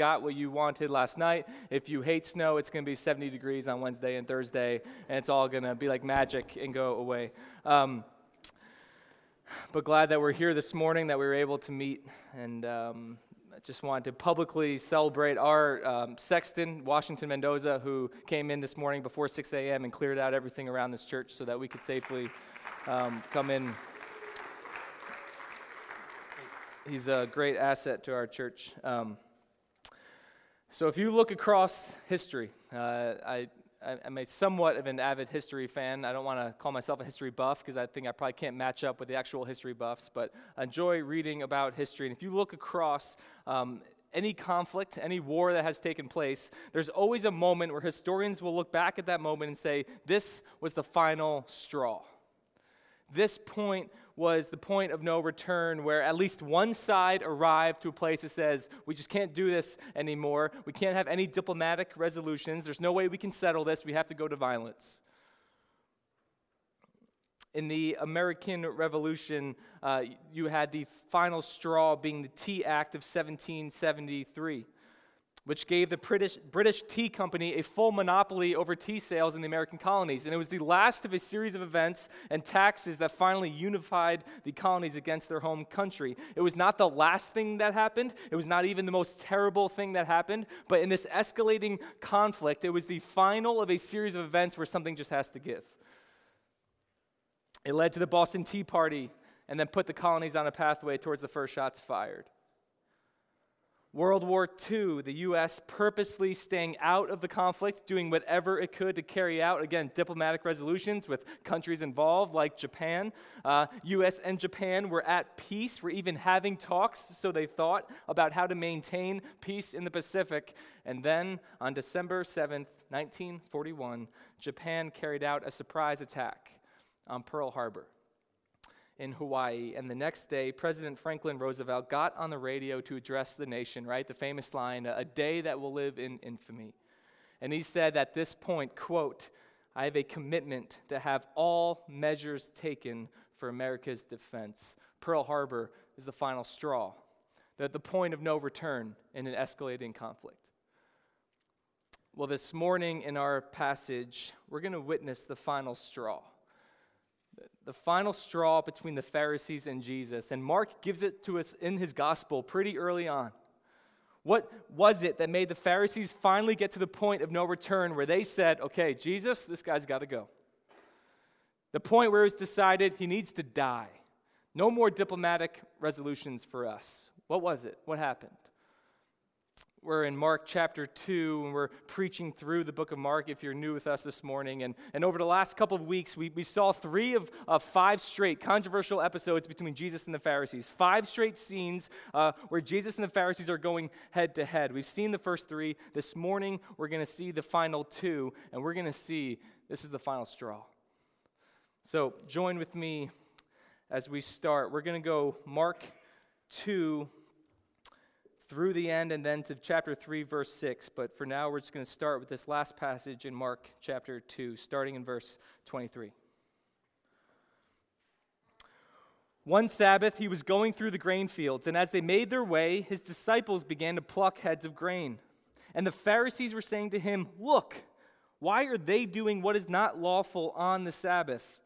got what you wanted last night. If you hate snow, it's going to be 70 degrees on Wednesday and Thursday, and it's all going to be like magic and go away. Um, but glad that we're here this morning, that we were able to meet, and um, I just wanted to publicly celebrate our um, sexton, Washington Mendoza, who came in this morning before 6 a.m. and cleared out everything around this church so that we could safely um, come in. He's a great asset to our church. Um, so, if you look across history, uh, I I'm a somewhat of an avid history fan. I don't want to call myself a history buff because I think I probably can't match up with the actual history buffs, but I enjoy reading about history. And if you look across um, any conflict, any war that has taken place, there's always a moment where historians will look back at that moment and say, this was the final straw. This point was the point of no return where at least one side arrived to a place that says, we just can't do this anymore. We can't have any diplomatic resolutions. There's no way we can settle this. We have to go to violence. In the American Revolution, uh, you had the final straw being the Tea Act of 1773 which gave the British, British Tea Company a full monopoly over tea sales in the American colonies. And it was the last of a series of events and taxes that finally unified the colonies against their home country. It was not the last thing that happened, it was not even the most terrible thing that happened, but in this escalating conflict, it was the final of a series of events where something just has to give. It led to the Boston Tea Party and then put the colonies on a pathway towards the first shots fired. World War II, the U.S. purposely staying out of the conflict, doing whatever it could to carry out, again, diplomatic resolutions with countries involved, like Japan. Uh, U.S. and Japan were at peace, were even having talks, so they thought, about how to maintain peace in the Pacific. And then, on December 7th, 1941, Japan carried out a surprise attack on Pearl Harbor in Hawaii. And the next day, President Franklin Roosevelt got on the radio to address the nation, right? The famous line, a day that will live in infamy. And he said at this point, quote, I have a commitment to have all measures taken for America's defense. Pearl Harbor is the final straw, the, the point of no return in an escalating conflict. Well, this morning in our passage, we're going to witness the final straw the final straw between the Pharisees and Jesus. And Mark gives it to us in his gospel pretty early on. What was it that made the Pharisees finally get to the point of no return where they said, okay, Jesus, this guy's got to go? The point where it was decided he needs to die. No more diplomatic resolutions for us. What was it? What happened? We're in Mark chapter 2, and we're preaching through the book of Mark if you're new with us this morning. And, and over the last couple of weeks, we, we saw three of, of five straight controversial episodes between Jesus and the Pharisees. Five straight scenes uh, where Jesus and the Pharisees are going head to head. We've seen the first three. This morning, we're going to see the final two, and we're going to see this is the final straw. So join with me as we start. We're going to go Mark 2 through the end and then to chapter 3, verse 6. But for now, we're just going to start with this last passage in Mark chapter 2, starting in verse 23. One Sabbath, he was going through the grain fields, and as they made their way, his disciples began to pluck heads of grain. And the Pharisees were saying to him, Look, why are they doing what is not lawful on the Sabbath?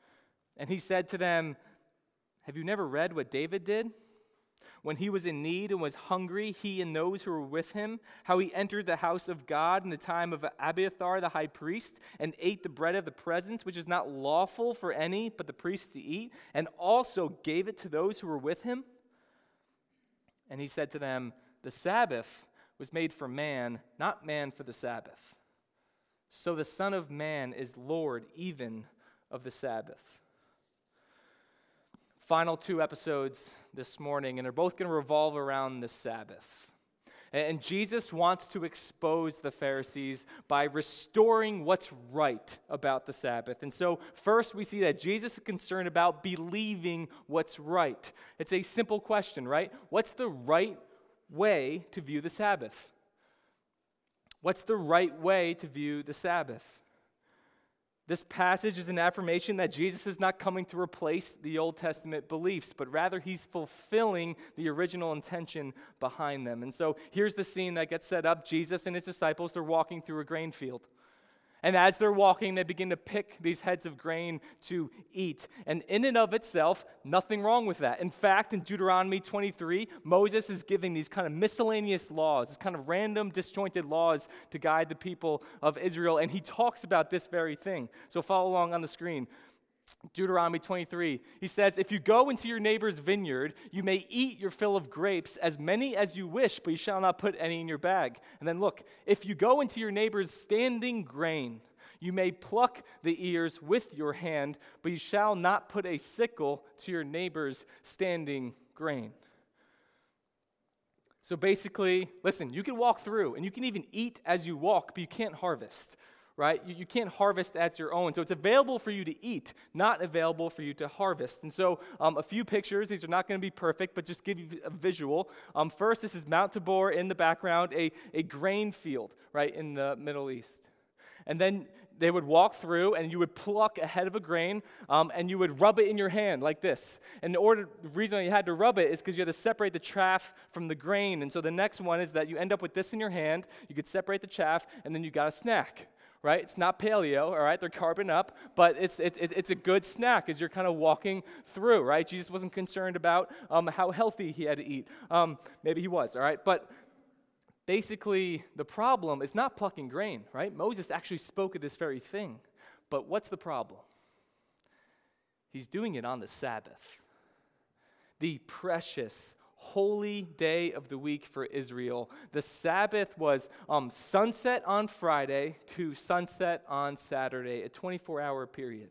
And he said to them, Have you never read what David did? When he was in need and was hungry, he and those who were with him, how he entered the house of God in the time of Abiathar the high priest and ate the bread of the presence, which is not lawful for any but the priests to eat, and also gave it to those who were with him? And he said to them, The Sabbath was made for man, not man for the Sabbath. So the Son of Man is Lord even of the Sabbath final two episodes this morning, and they're both going to revolve around the Sabbath. And Jesus wants to expose the Pharisees by restoring what's right about the Sabbath. And so, first, we see that Jesus is concerned about believing what's right. It's a simple question, right? What's the right way to view the Sabbath? What's the right way to view the Sabbath? This passage is an affirmation that Jesus is not coming to replace the Old Testament beliefs, but rather he's fulfilling the original intention behind them. And so here's the scene that gets set up Jesus and his disciples, they're walking through a grain field. And as they're walking, they begin to pick these heads of grain to eat. And in and of itself, nothing wrong with that. In fact, in Deuteronomy 23, Moses is giving these kind of miscellaneous laws, these kind of random, disjointed laws to guide the people of Israel. And he talks about this very thing. So follow along on the screen. Deuteronomy 23, he says, If you go into your neighbor's vineyard, you may eat your fill of grapes, as many as you wish, but you shall not put any in your bag. And then look, if you go into your neighbor's standing grain, you may pluck the ears with your hand, but you shall not put a sickle to your neighbor's standing grain. So basically, listen, you can walk through and you can even eat as you walk, but you can't harvest right? You, you can't harvest as your own. So it's available for you to eat, not available for you to harvest. And so um, a few pictures. These are not going to be perfect, but just give you a visual. Um, first, this is Mount Tabor in the background, a, a grain field, right, in the Middle East. And then they would walk through and you would pluck a head of a grain um, and you would rub it in your hand like this. And the, order, the reason you had to rub it is because you had to separate the chaff from the grain. And so the next one is that you end up with this in your hand, you could separate the chaff, and then you got a snack right? It's not paleo, all right? They're carbon up, but it's, it, it, it's a good snack as you're kind of walking through, right? Jesus wasn't concerned about um, how healthy he had to eat. Um, maybe he was, all right? But basically, the problem is not plucking grain, right? Moses actually spoke of this very thing. But what's the problem? He's doing it on the Sabbath, the precious, holy day of the week for Israel. The Sabbath was um, sunset on Friday to sunset on Saturday, a 24 hour period.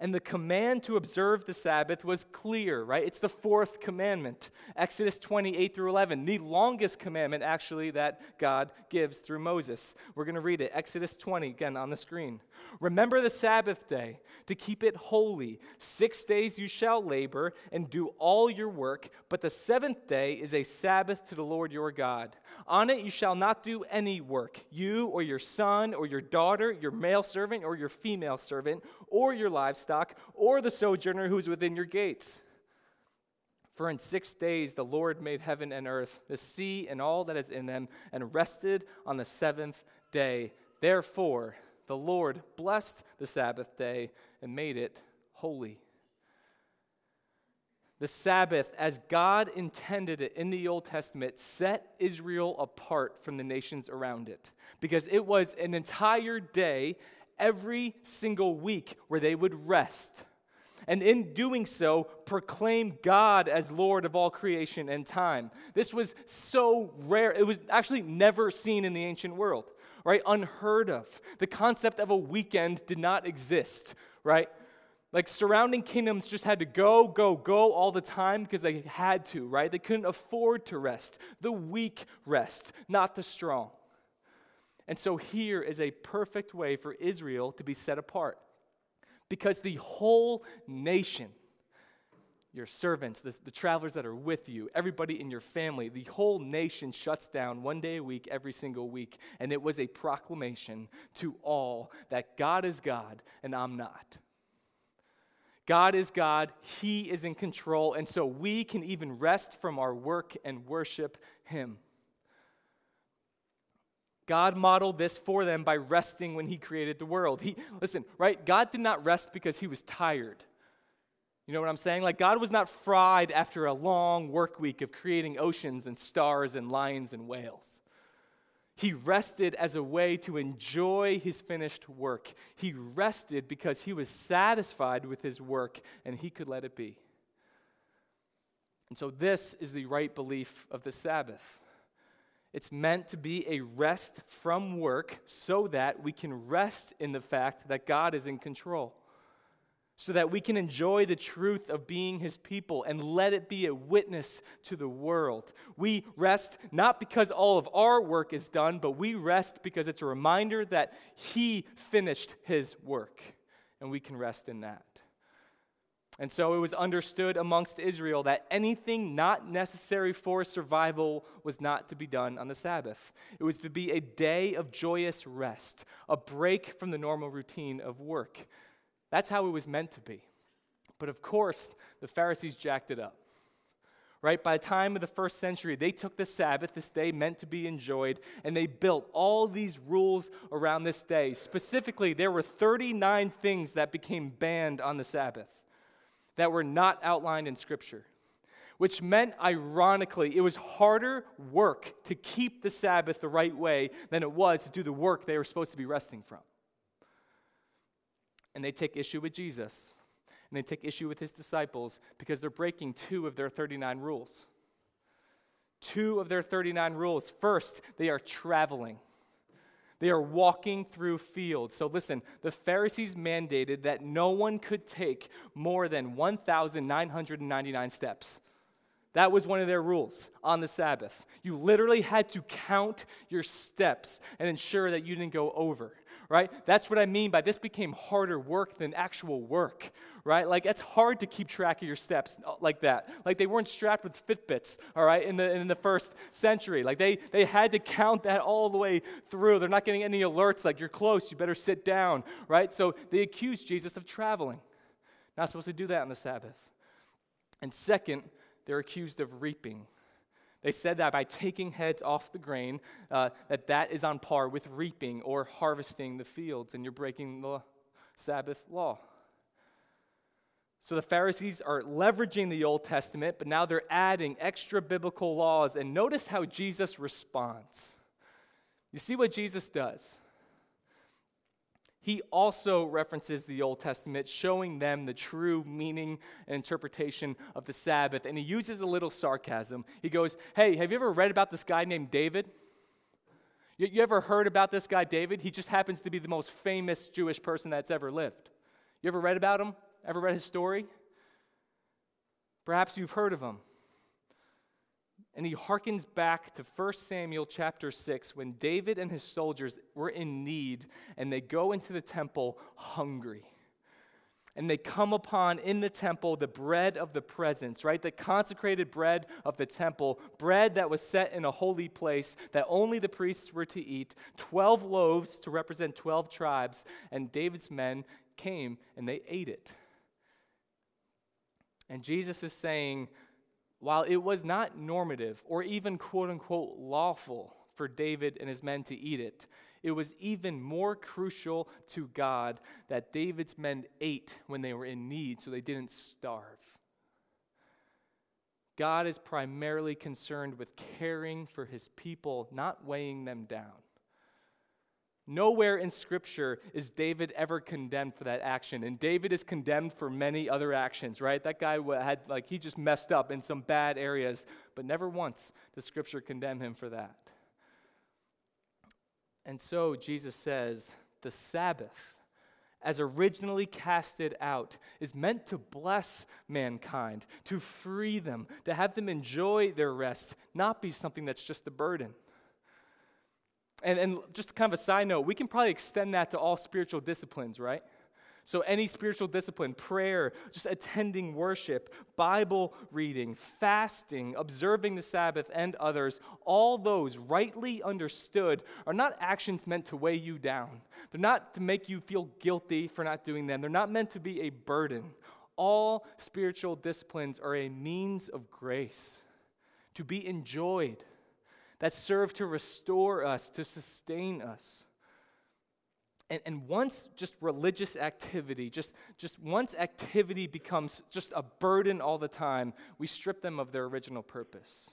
And the command to observe the Sabbath was clear, right? It's the fourth commandment. Exodus 28 through 11, the longest commandment actually that God gives through Moses. We're going to read it. Exodus 20, again on the screen. Remember the Sabbath day to keep it holy. Six days you shall labor and do all your work, but the seventh day is a Sabbath to the Lord your God. On it you shall not do any work, you or your son or your daughter, your male servant or your female servant, or your livestock or the sojourner who is within your gates. For in six days the Lord made heaven and earth, the sea and all that is in them, and rested on the seventh day. Therefore, the Lord blessed the Sabbath day and made it holy. The Sabbath, as God intended it in the Old Testament, set Israel apart from the nations around it because it was an entire day every single week where they would rest. And in doing so, proclaim God as Lord of all creation and time. This was so rare. It was actually never seen in the ancient world, right? Unheard of. The concept of a weekend did not exist, right? Like surrounding kingdoms just had to go, go, go all the time because they had to, right? They couldn't afford to rest. The weak rest, not the strong. And so here is a perfect way for Israel to be set apart. Because the whole nation, your servants, the, the, travelers that are with you, everybody in your family, the whole nation shuts down one day a week, every single week. And it was a proclamation to all that God is God and I'm not. God is God, He is in control, and so we can even rest from our work and worship Him. God modeled this for them by resting when he created the world. He listen, right? God did not rest because he was tired. You know what I'm saying? Like God was not fried after a long work week of creating oceans and stars and lions and whales. He rested as a way to enjoy his finished work. He rested because he was satisfied with his work and he could let it be. And so, this is the right belief of the Sabbath. It's meant to be a rest from work so that we can rest in the fact that God is in control. So that we can enjoy the truth of being his people and let it be a witness to the world. We rest not because all of our work is done, but we rest because it's a reminder that he finished his work. And we can rest in that. And so it was understood amongst Israel that anything not necessary for survival was not to be done on the Sabbath. It was to be a day of joyous rest, a break from the normal routine of work. That's how it was meant to be. But of course, the Pharisees jacked it up. Right? By the time of the first century, they took the Sabbath, this day meant to be enjoyed, and they built all these rules around this day. Specifically, there were 39 things that became banned on the Sabbath that were not outlined in Scripture, which meant, ironically, it was harder work to keep the Sabbath the right way than it was to do the work they were supposed to be resting from. And they take issue with Jesus, and they take issue with his disciples because they're breaking two of their 39 rules. Two of their 39 rules. First, they are traveling. They are walking through fields. So listen, the Pharisees mandated that no one could take more than 1,999 steps. That was one of their rules on the Sabbath. You literally had to count your steps and ensure that you didn't go over, right? That's what I mean by this became harder work than actual work, right? Like it's hard to keep track of your steps uh, like that. Like they weren't strapped with Fitbits, all right, in the in the first century. Like they they had to count that all the way through. They're not getting any alerts like you're close, you better sit down, right? So they accused Jesus of traveling. Not supposed to do that on the Sabbath. And second, they're accused of reaping. They said that by taking heads off the grain, uh, that that is on par with reaping or harvesting the fields, and you're breaking the Sabbath law. So the Pharisees are leveraging the Old Testament, but now they're adding extra biblical laws. And notice how Jesus responds. You see what Jesus does? He also references the Old Testament, showing them the true meaning and interpretation of the Sabbath. And he uses a little sarcasm. He goes, Hey, have you ever read about this guy named David? You, you ever heard about this guy, David? He just happens to be the most famous Jewish person that's ever lived. You ever read about him? Ever read his story? Perhaps you've heard of him. And he harkens back to 1 Samuel chapter 6 when David and his soldiers were in need and they go into the temple hungry. And they come upon in the temple the bread of the presence, right? The consecrated bread of the temple, bread that was set in a holy place that only the priests were to eat, 12 loaves to represent 12 tribes. And David's men came and they ate it. And Jesus is saying, while it was not normative or even quote unquote lawful for David and his men to eat it, it was even more crucial to God that David's men ate when they were in need so they didn't starve. God is primarily concerned with caring for his people, not weighing them down. Nowhere in Scripture is David ever condemned for that action. And David is condemned for many other actions, right? That guy had, like, he just messed up in some bad areas, but never once does Scripture condemn him for that. And so Jesus says the Sabbath, as originally casted out, is meant to bless mankind, to free them, to have them enjoy their rest, not be something that's just a burden. And, and just kind of a side note, we can probably extend that to all spiritual disciplines, right? So, any spiritual discipline, prayer, just attending worship, Bible reading, fasting, observing the Sabbath, and others, all those rightly understood are not actions meant to weigh you down. They're not to make you feel guilty for not doing them. They're not meant to be a burden. All spiritual disciplines are a means of grace to be enjoyed that serve to restore us, to sustain us. And, and once just religious activity, just, just once activity becomes just a burden all the time, we strip them of their original purpose.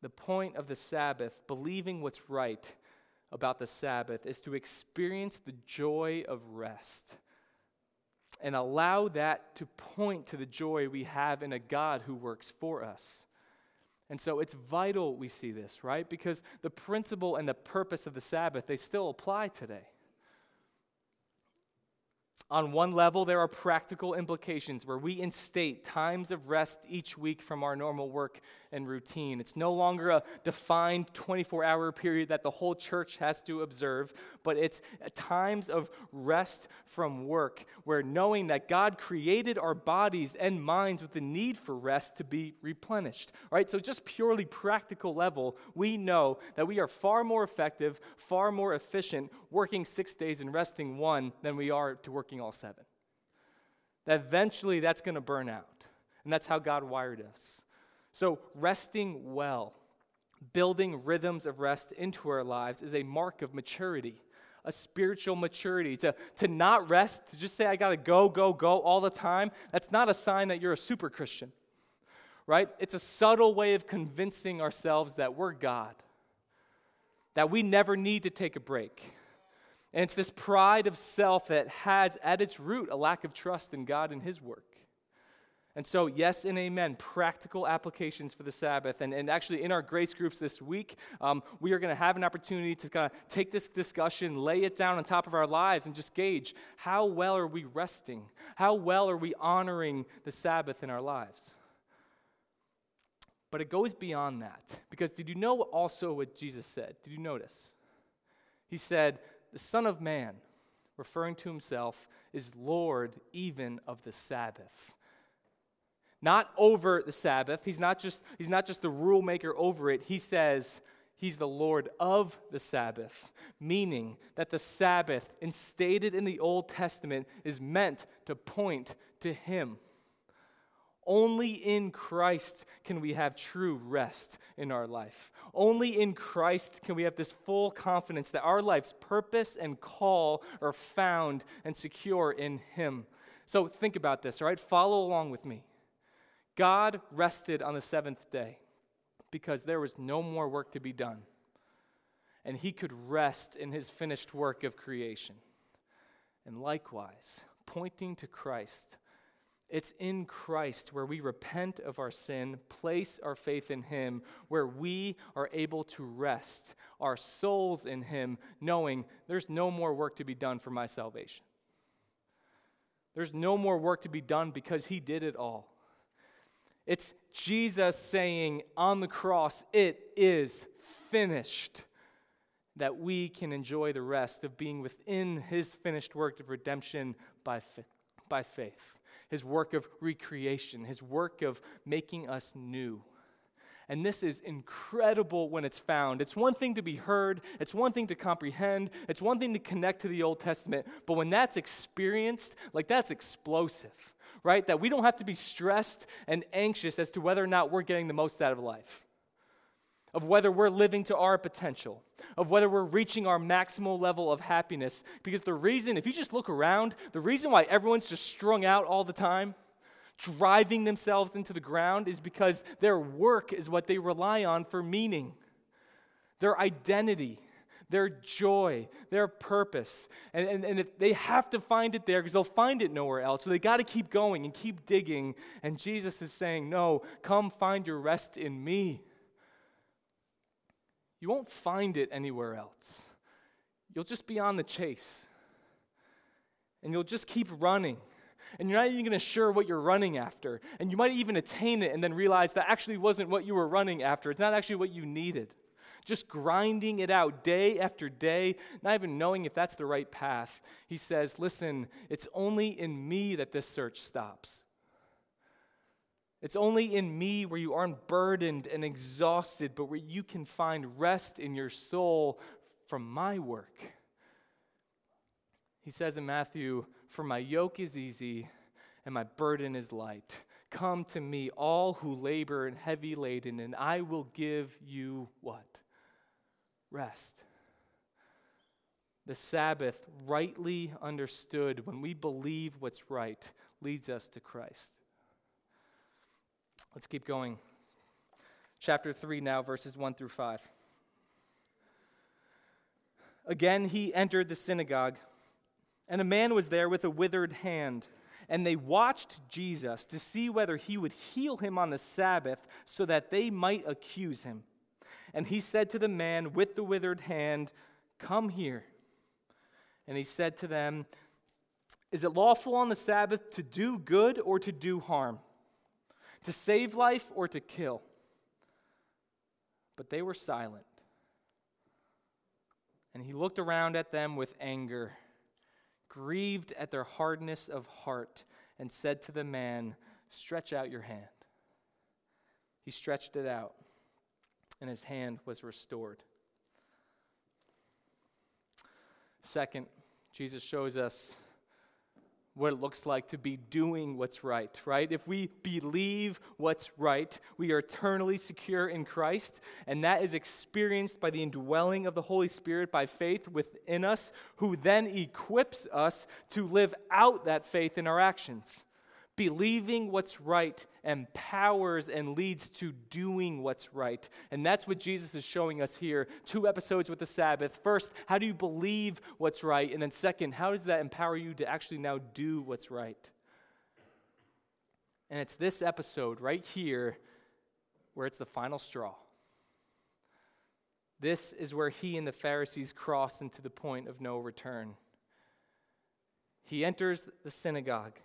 The point of the Sabbath, believing what's right about the Sabbath, is to experience the joy of rest and allow that to point to the joy we have in a God who works for us. And so it's vital we see this, right? Because the principle and the purpose of the Sabbath, they still apply today. On one level, there are practical implications where we instate times of rest each week from our normal work and routine. It's no longer a defined 24 hour period that the whole church has to observe, but it's times of rest from work where knowing that God created our bodies and minds with the need for rest to be replenished. Right? So, just purely practical level, we know that we are far more effective, far more efficient working six days and resting one than we are to working all seven. That eventually that's going to burn out. And that's how God wired us. So, resting well, building rhythms of rest into our lives is a mark of maturity, a spiritual maturity. To, to not rest, to just say, I got to go, go, go all the time, that's not a sign that you're a super Christian, right? It's a subtle way of convincing ourselves that we're God, that we never need to take a break and it's this pride of self that has at its root a lack of trust in God and His work. And so, yes and amen, practical applications for the Sabbath. And, and actually, in our grace groups this week, um, we are going to have an opportunity to kind of take this discussion, lay it down on top of our lives, and just gauge how well are we resting? How well are we honoring the Sabbath in our lives? But it goes beyond that. Because did you know also what Jesus said? Did you notice? He said, the Son of Man, referring to himself, is Lord even of the Sabbath. Not over the Sabbath. He's not just, he's not just the rule maker over it. He says he's the Lord of the Sabbath, meaning that the Sabbath, instated in the Old Testament, is meant to point to him. Only in Christ can we have true rest in our life. Only in Christ can we have this full confidence that our life's purpose and call are found and secure in Him. So think about this, all right? Follow along with me. God rested on the seventh day because there was no more work to be done, and He could rest in His finished work of creation. And likewise, pointing to Christ, it's in Christ where we repent of our sin, place our faith in Him, where we are able to rest our souls in Him, knowing there's no more work to be done for my salvation. There's no more work to be done because He did it all. It's Jesus saying on the cross, It is finished, that we can enjoy the rest of being within His finished work of redemption by, by faith his work of recreation, his work of making us new. And this is incredible when it's found. It's one thing to be heard, it's one thing to comprehend, it's one thing to connect to the Old Testament, but when that's experienced, like that's explosive, right? That we don't have to be stressed and anxious as to whether or not we're getting the most out of life of whether we're living to our potential, of whether we're reaching our maximal level of happiness. Because the reason, if you just look around, the reason why everyone's just strung out all the time, driving themselves into the ground, is because their work is what they rely on for meaning, their identity. Their joy, their purpose. And, and, and if they have to find it there because they'll find it nowhere else. So they got to keep going and keep digging. And Jesus is saying, No, come find your rest in me. You won't find it anywhere else. You'll just be on the chase. And you'll just keep running. And you're not even going to sure what you're running after. And you might even attain it and then realize that actually wasn't what you were running after. It's not actually what you needed. Just grinding it out day after day, not even knowing if that's the right path. He says, Listen, it's only in me that this search stops. It's only in me where you aren't burdened and exhausted, but where you can find rest in your soul from my work. He says in Matthew, For my yoke is easy and my burden is light. Come to me, all who labor and heavy laden, and I will give you what? Rest. The Sabbath, rightly understood, when we believe what's right, leads us to Christ. Let's keep going. Chapter 3 now, verses 1 through 5. Again, he entered the synagogue, and a man was there with a withered hand. And they watched Jesus to see whether he would heal him on the Sabbath so that they might accuse him. And he said to the man with the withered hand, Come here. And he said to them, Is it lawful on the Sabbath to do good or to do harm? To save life or to kill? But they were silent. And he looked around at them with anger, grieved at their hardness of heart, and said to the man, Stretch out your hand. He stretched it out, and his hand was restored. Second, Jesus shows us what it looks like to be doing what's right, right? If we believe what's right, we are eternally secure in Christ, and that is experienced by the indwelling of the Holy Spirit by faith within us, who then equips us to live out that faith in our actions. Believing what's right empowers and leads to doing what's right. And that's what Jesus is showing us here. Two episodes with the Sabbath. First, how do you believe what's right? And then, second, how does that empower you to actually now do what's right? And it's this episode right here where it's the final straw. This is where he and the Pharisees cross into the point of no return. He enters the synagogue.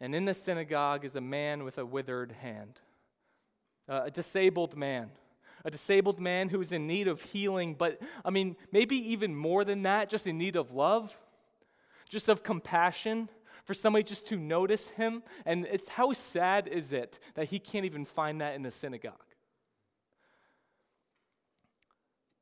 And in the synagogue is a man with a withered hand, a disabled man. A disabled man who is in need of healing, but I mean, maybe even more than that, just in need of love, just of compassion, for somebody just to notice him. And it's how sad is it that he can't even find that in the synagogue?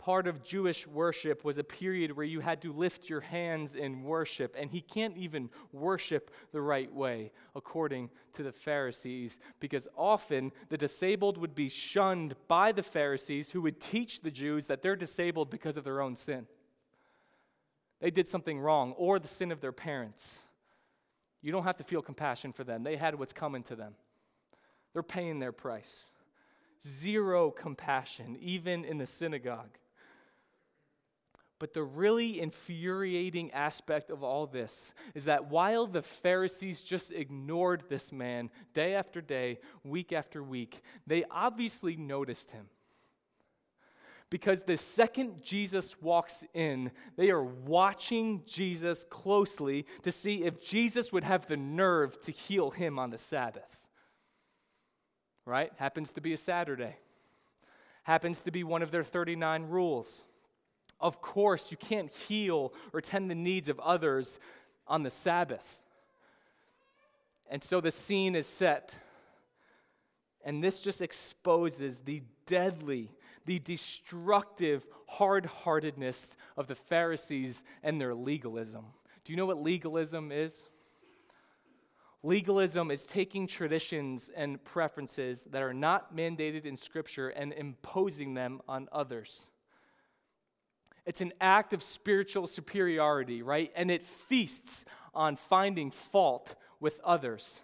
Part of Jewish worship was a period where you had to lift your hands in worship, and he can't even worship the right way, according to the Pharisees, because often the disabled would be shunned by the Pharisees who would teach the Jews that they're disabled because of their own sin. They did something wrong, or the sin of their parents. You don't have to feel compassion for them, they had what's coming to them, they're paying their price. Zero compassion, even in the synagogue. But the really infuriating aspect of all this is that while the Pharisees just ignored this man day after day, week after week, they obviously noticed him. Because the second Jesus walks in, they are watching Jesus closely to see if Jesus would have the nerve to heal him on the Sabbath. Right? Happens to be a Saturday. Happens to be one of their 39 rules. Of course, you can't heal or tend the needs of others on the Sabbath. And so the scene is set. And this just exposes the deadly, the destructive hard heartedness of the Pharisees and their legalism. Do you know what legalism is? Legalism is taking traditions and preferences that are not mandated in Scripture and imposing them on others. It's an act of spiritual superiority, right? And it feasts on finding fault with others.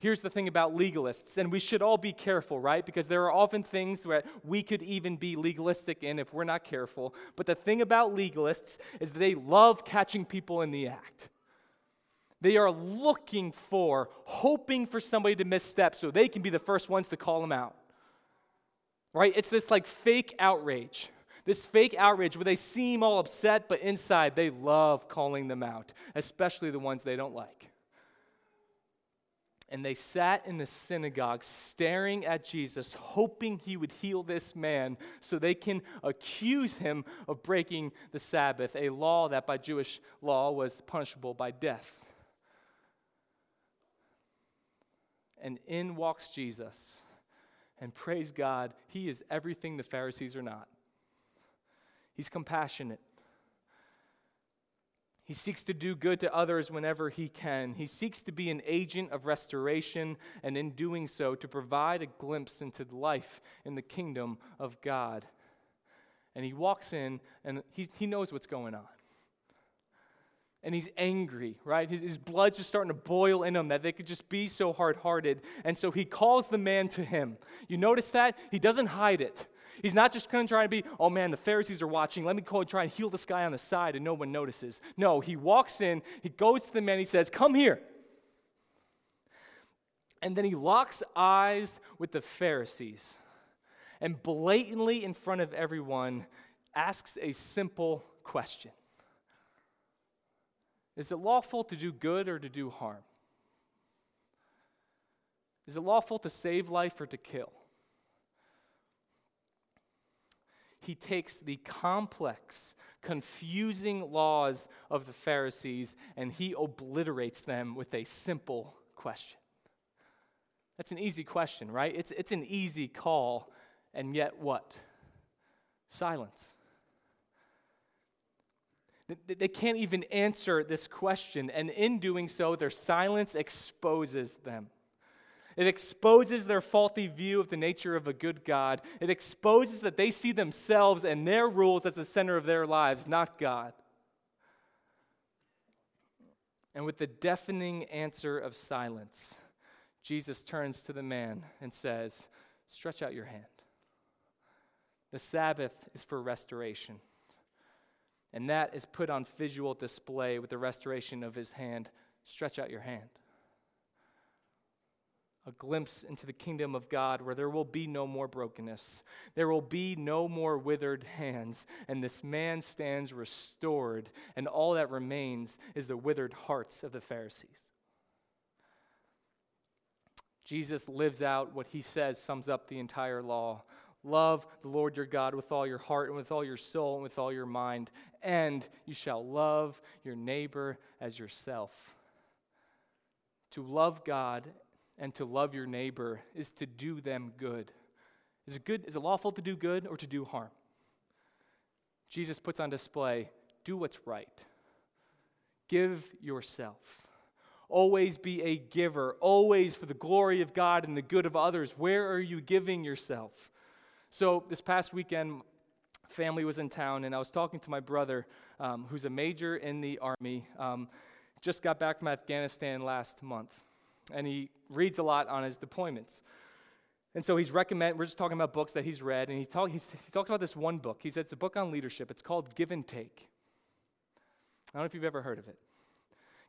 Here's the thing about legalists, and we should all be careful, right? Because there are often things that we could even be legalistic in if we're not careful. But the thing about legalists is they love catching people in the act. They are looking for, hoping for somebody to misstep so they can be the first ones to call them out. Right? It's this like fake outrage. This fake outrage where they seem all upset, but inside they love calling them out, especially the ones they don't like. And they sat in the synagogue staring at Jesus, hoping he would heal this man so they can accuse him of breaking the Sabbath, a law that by Jewish law was punishable by death. And in walks Jesus. And praise God, he is everything the Pharisees are not. He's compassionate. He seeks to do good to others whenever he can. He seeks to be an agent of restoration, and in doing so, to provide a glimpse into life in the kingdom of God. And he walks in, and he, he knows what's going on. And he's angry, right? His, his blood's just starting to boil in him that they could just be so hard hearted. And so he calls the man to him. You notice that? He doesn't hide it. He's not just going to try to be, oh man, the Pharisees are watching. Let me go and try and heal this guy on the side and no one notices. No, he walks in, he goes to the man, he says, Come here. And then he locks eyes with the Pharisees and blatantly in front of everyone asks a simple question Is it lawful to do good or to do harm? Is it lawful to save life or to kill? He takes the complex, confusing laws of the Pharisees and he obliterates them with a simple question. That's an easy question, right? It's, it's an easy call, and yet what? Silence. They can't even answer this question, and in doing so, their silence exposes them. It exposes their faulty view of the nature of a good God. It exposes that they see themselves and their rules as the center of their lives, not God. And with the deafening answer of silence, Jesus turns to the man and says, Stretch out your hand. The Sabbath is for restoration. And that is put on visual display with the restoration of his hand. Stretch out your hand. A glimpse into the kingdom of God where there will be no more brokenness. There will be no more withered hands. And this man stands restored, and all that remains is the withered hearts of the Pharisees. Jesus lives out what he says sums up the entire law Love the Lord your God with all your heart and with all your soul and with all your mind, and you shall love your neighbor as yourself. To love God and to love your neighbor is to do them good. Is it good? Is it lawful to do good or to do harm? Jesus puts on display do what's right. Give yourself. Always be a giver, always for the glory of God and the good of others. Where are you giving yourself? So, this past weekend, family was in town, and I was talking to my brother, um, who's a major in the Army. Um, just got back from Afghanistan last month, and he reads a lot on his deployments. And so he's recommend. We're just talking about books that he's read, and he, talk, he talks about this one book. He says it's a book on leadership. It's called Give and Take. I don't know if you've ever heard of it.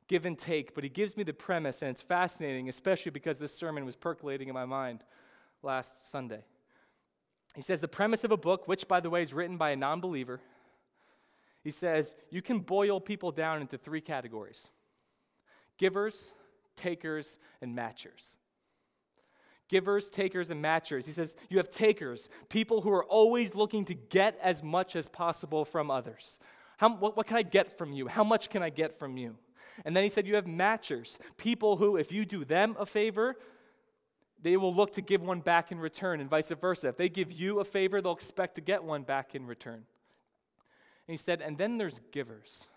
Give and Take, but he gives me the premise, and it's fascinating, especially because this sermon was percolating in my mind last Sunday. He says the premise of a book, which, by the way, is written by a non believer, he says you can boil people down into three categories givers, takers, and matchers. Givers, takers, and matchers. He says you have takers, people who are always looking to get as much as possible from others. How, what, what can I get from you? How much can I get from you? And then he said you have matchers, people who, if you do them a favor, they will look to give one back in return, and vice versa. If they give you a favor, they'll expect to get one back in return. And he said, and then there's givers.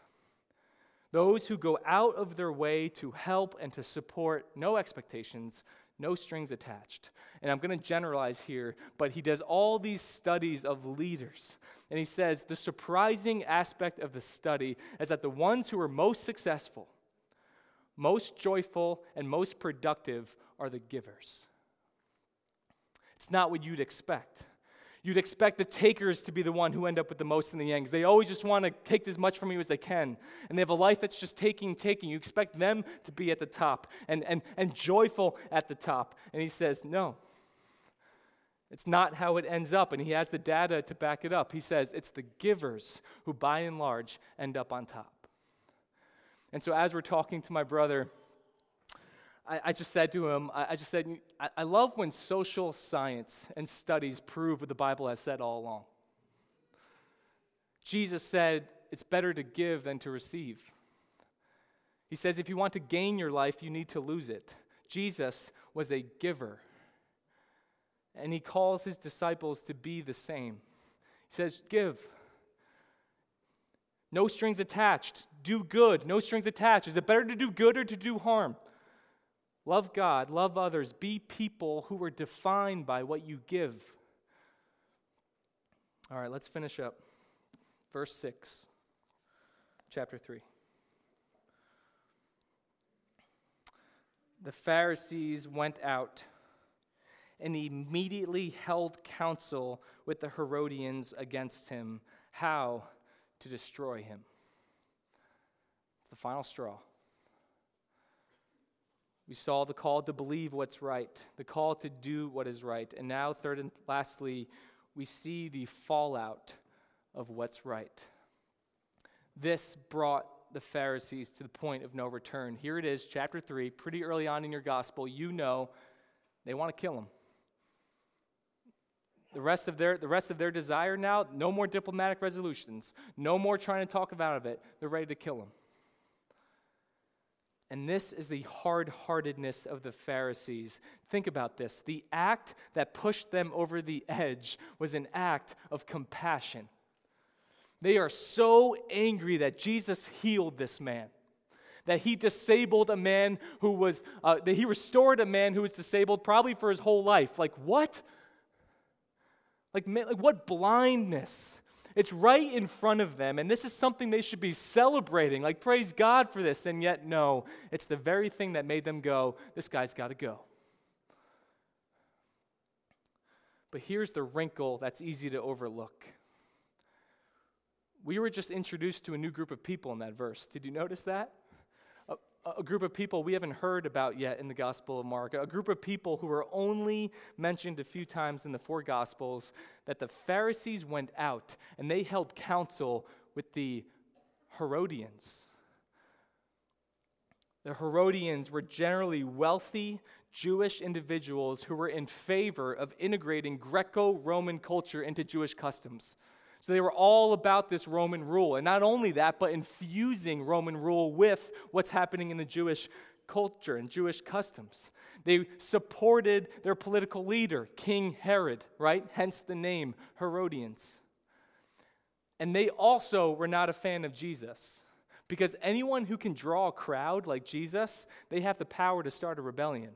Those who go out of their way to help and to support, no expectations, no strings attached. And I'm going to generalize here, but he does all these studies of leaders. And he says the surprising aspect of the study is that the ones who are most successful, most joyful, and most productive are the givers. It's not what you'd expect. You'd expect the takers to be the one who end up with the most in the end. They always just want to take as much from you as they can. And they have a life that's just taking, taking. You expect them to be at the top and, and, and joyful at the top. And he says, no. It's not how it ends up. And he has the data to back it up. He says it's the givers who, by and large, end up on top. And so, as we're talking to my brother, I, I just said to him, I, I just said, I, I love when social science and studies prove what the Bible has said all along. Jesus said, it's better to give than to receive. He says, if you want to gain your life, you need to lose it. Jesus was a giver. And he calls his disciples to be the same. He says, Give. No strings attached. Do good. No strings attached. Is it better to do good or to do harm? Love God, love others, be people who are defined by what you give. All right, let's finish up. Verse 6, chapter 3. The Pharisees went out and immediately held counsel with the Herodians against him, how to destroy him. It's the final straw. We saw the call to believe what's right, the call to do what is right. And now, third and lastly, we see the fallout of what's right. This brought the Pharisees to the point of no return. Here it is, chapter 3, pretty early on in your gospel. You know they want to kill him. The rest of their, the rest of their desire now, no more diplomatic resolutions, no more trying to talk about it. They're ready to kill him. And this is the hard heartedness of the Pharisees. Think about this. The act that pushed them over the edge was an act of compassion. They are so angry that Jesus healed this man, that he disabled a man who was, uh, that he restored a man who was disabled probably for his whole life. Like, what? Like, like what blindness? It's right in front of them, and this is something they should be celebrating. Like, praise God for this. And yet, no, it's the very thing that made them go, this guy's got to go. But here's the wrinkle that's easy to overlook we were just introduced to a new group of people in that verse. Did you notice that? A, group of people we haven't heard about yet in the Gospel of Mark. A group of people who are only mentioned a few times in the four Gospels that the Pharisees went out and they held counsel with the Herodians. The Herodians were generally wealthy Jewish individuals who were in favor of integrating Greco Roman culture into Jewish customs. So they were all about this Roman rule. And not only that, but infusing Roman rule with what's happening in the Jewish culture and Jewish customs. They supported their political leader, King Herod, right? Hence the name Herodians. And they also were not a fan of Jesus. Because anyone who can draw a crowd like Jesus, they have the power to start a rebellion.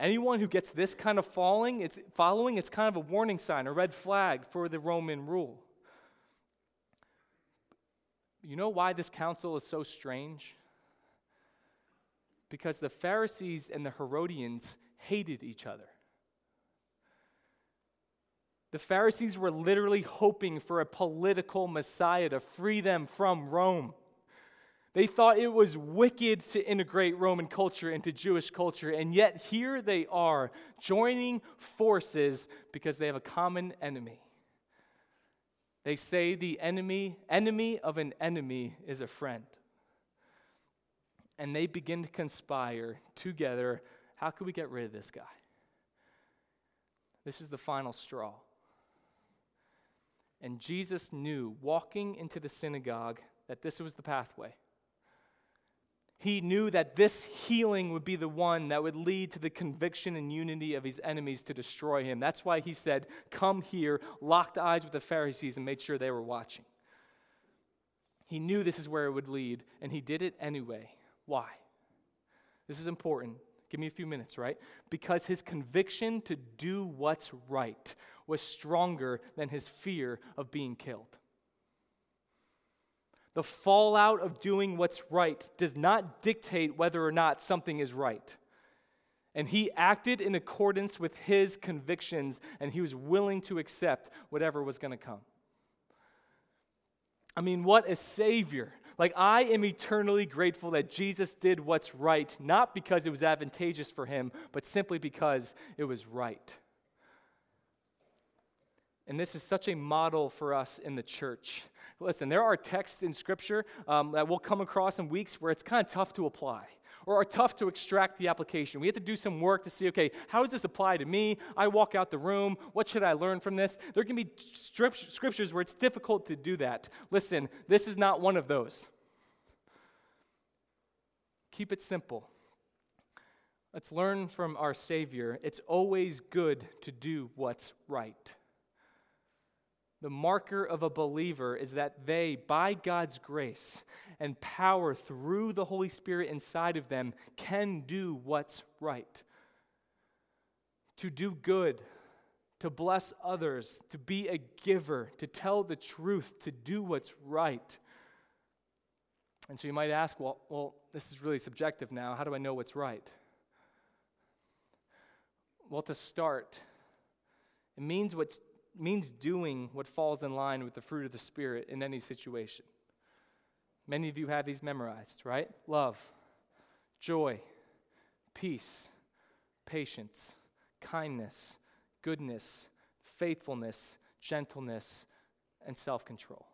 Anyone who gets this kind of falling, it's, following, it's kind of a warning sign, a red flag for the Roman rule. You know why this council is so strange? Because the Pharisees and the Herodians hated each other. The Pharisees were literally hoping for a political Messiah to free them from Rome. They thought it was wicked to integrate Roman culture into Jewish culture, and yet here they are joining forces because they have a common enemy. They say the enemy, enemy of an enemy is a friend. And they begin to conspire together. How can we get rid of this guy? This is the final straw. And Jesus knew, walking into the synagogue, that this was the pathway he knew that this healing would be the one that would lead to the conviction and unity of his enemies to destroy him. That's why he said, Come here, locked eyes with the Pharisees, and made sure they were watching. He knew this is where it would lead, and he did it anyway. Why? This is important. Give me a few minutes, right? Because his conviction to do what's right was stronger than his fear of being killed. The fallout of doing what's right does not dictate whether or not something is right. And he acted in accordance with his convictions, and he was willing to accept whatever was going to come. I mean, what a savior. Like, I am eternally grateful that Jesus did what's right, not because it was advantageous for him, but simply because it was right. And this is such a model for us in the church. Listen, there are texts in Scripture um, that we'll come across in weeks where it's kind of tough to apply or are tough to extract the application. We have to do some work to see, okay, how does this apply to me? I walk out the room. What should I learn from this? There can be scriptures where it's difficult to do that. Listen, this is not one of those. Keep it simple. Let's learn from our Savior. It's always good to do what's right. The marker of a believer is that they, by God's grace and power through the Holy Spirit inside of them, can do what's right. To do good, to bless others, to be a giver, to tell the truth, to do what's right. And so you might ask, well, well, this is really subjective now. How do I know what's right? Well, to start, it means what's means doing what falls in line with the fruit of the Spirit in any situation. Many of you have these memorized, right? Love, joy, peace, patience, kindness, goodness, faithfulness, gentleness, and self control.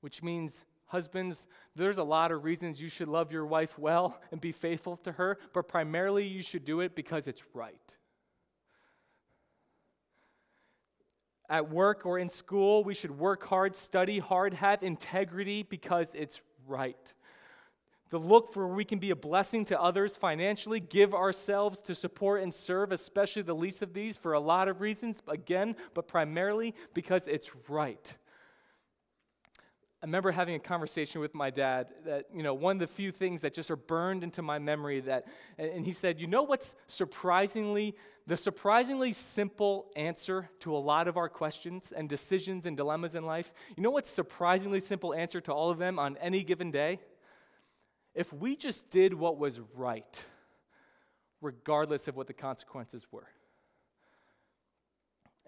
which means Husbands, there's a lot of reasons you should love your wife well and be faithful to her, but primarily you should do it because it's right. At work or in school, we should work hard, study hard, have integrity because it's right. The look for where we can be a blessing to others financially, give ourselves to support and serve, especially the least of these, for a lot of reasons, again, but primarily because it's right. I remember having a conversation with my dad that, you know, one of the few things that just are burned into my memory that, and he said, you know what's surprisingly, the surprisingly simple answer to a lot of our questions and decisions and dilemmas in life? You know what's surprisingly simple answer to all of them on any given day? If we just did what was right, regardless of what the consequences were.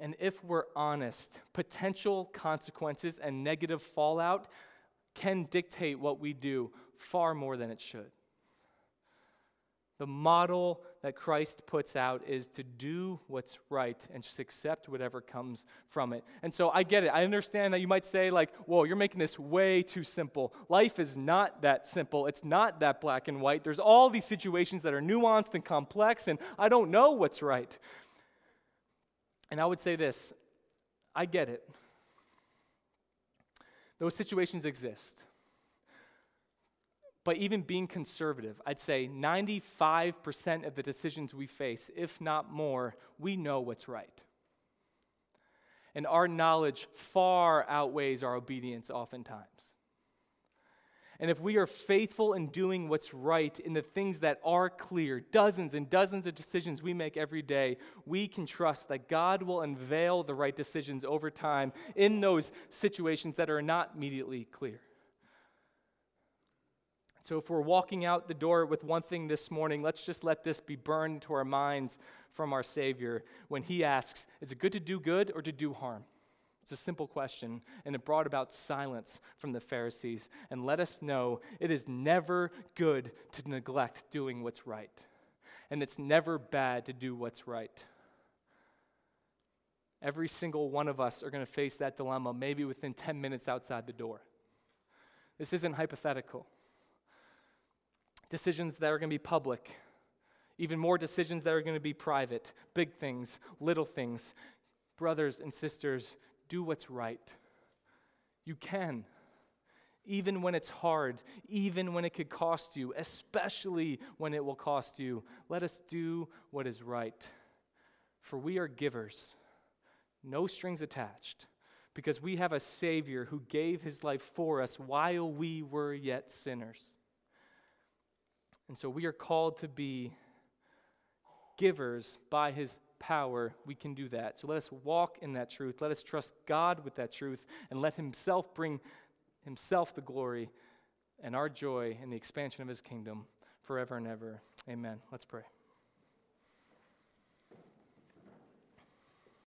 And if we're honest, potential consequences and negative fallout can dictate what we do far more than it should. The model that Christ puts out is to do what's right and just accept whatever comes from it. And so I get it. I understand that you might say, like, whoa, you're making this way too simple. Life is not that simple. It's not that black and white. There's all these situations that are nuanced and complex, and I don't know what's right. And I would say this I get it. Those situations exist. But even being conservative, I'd say 95% of the decisions we face, if not more, we know what's right. And our knowledge far outweighs our obedience oftentimes. And if we are faithful in doing what's right in the things that are clear, dozens and dozens of decisions we make every day, we can trust that God will unveil the right decisions over time in those situations that are not immediately clear. So, if we're walking out the door with one thing this morning, let's just let this be burned to our minds from our Savior when He asks, Is it good to do good or to do harm? It's a simple question, and it brought about silence from the Pharisees and let us know it is never good to neglect doing what's right, and it's never bad to do what's right. Every single one of us are going to face that dilemma maybe within 10 minutes outside the door. This isn't hypothetical. Decisions that are going to be public, even more decisions that are going to be private, big things, little things. Brothers and sisters, do what's right. You can. Even when it's hard, even when it could cost you, especially when it will cost you, let us do what is right. For we are givers, no strings attached, because we have a Savior who gave his life for us while we were yet sinners. And so we are called to be givers by his power, we can do that. So let us walk in that truth. Let us trust God with that truth and let Himself bring Himself the glory and our joy in the expansion of His kingdom forever and ever. Amen. Let's pray.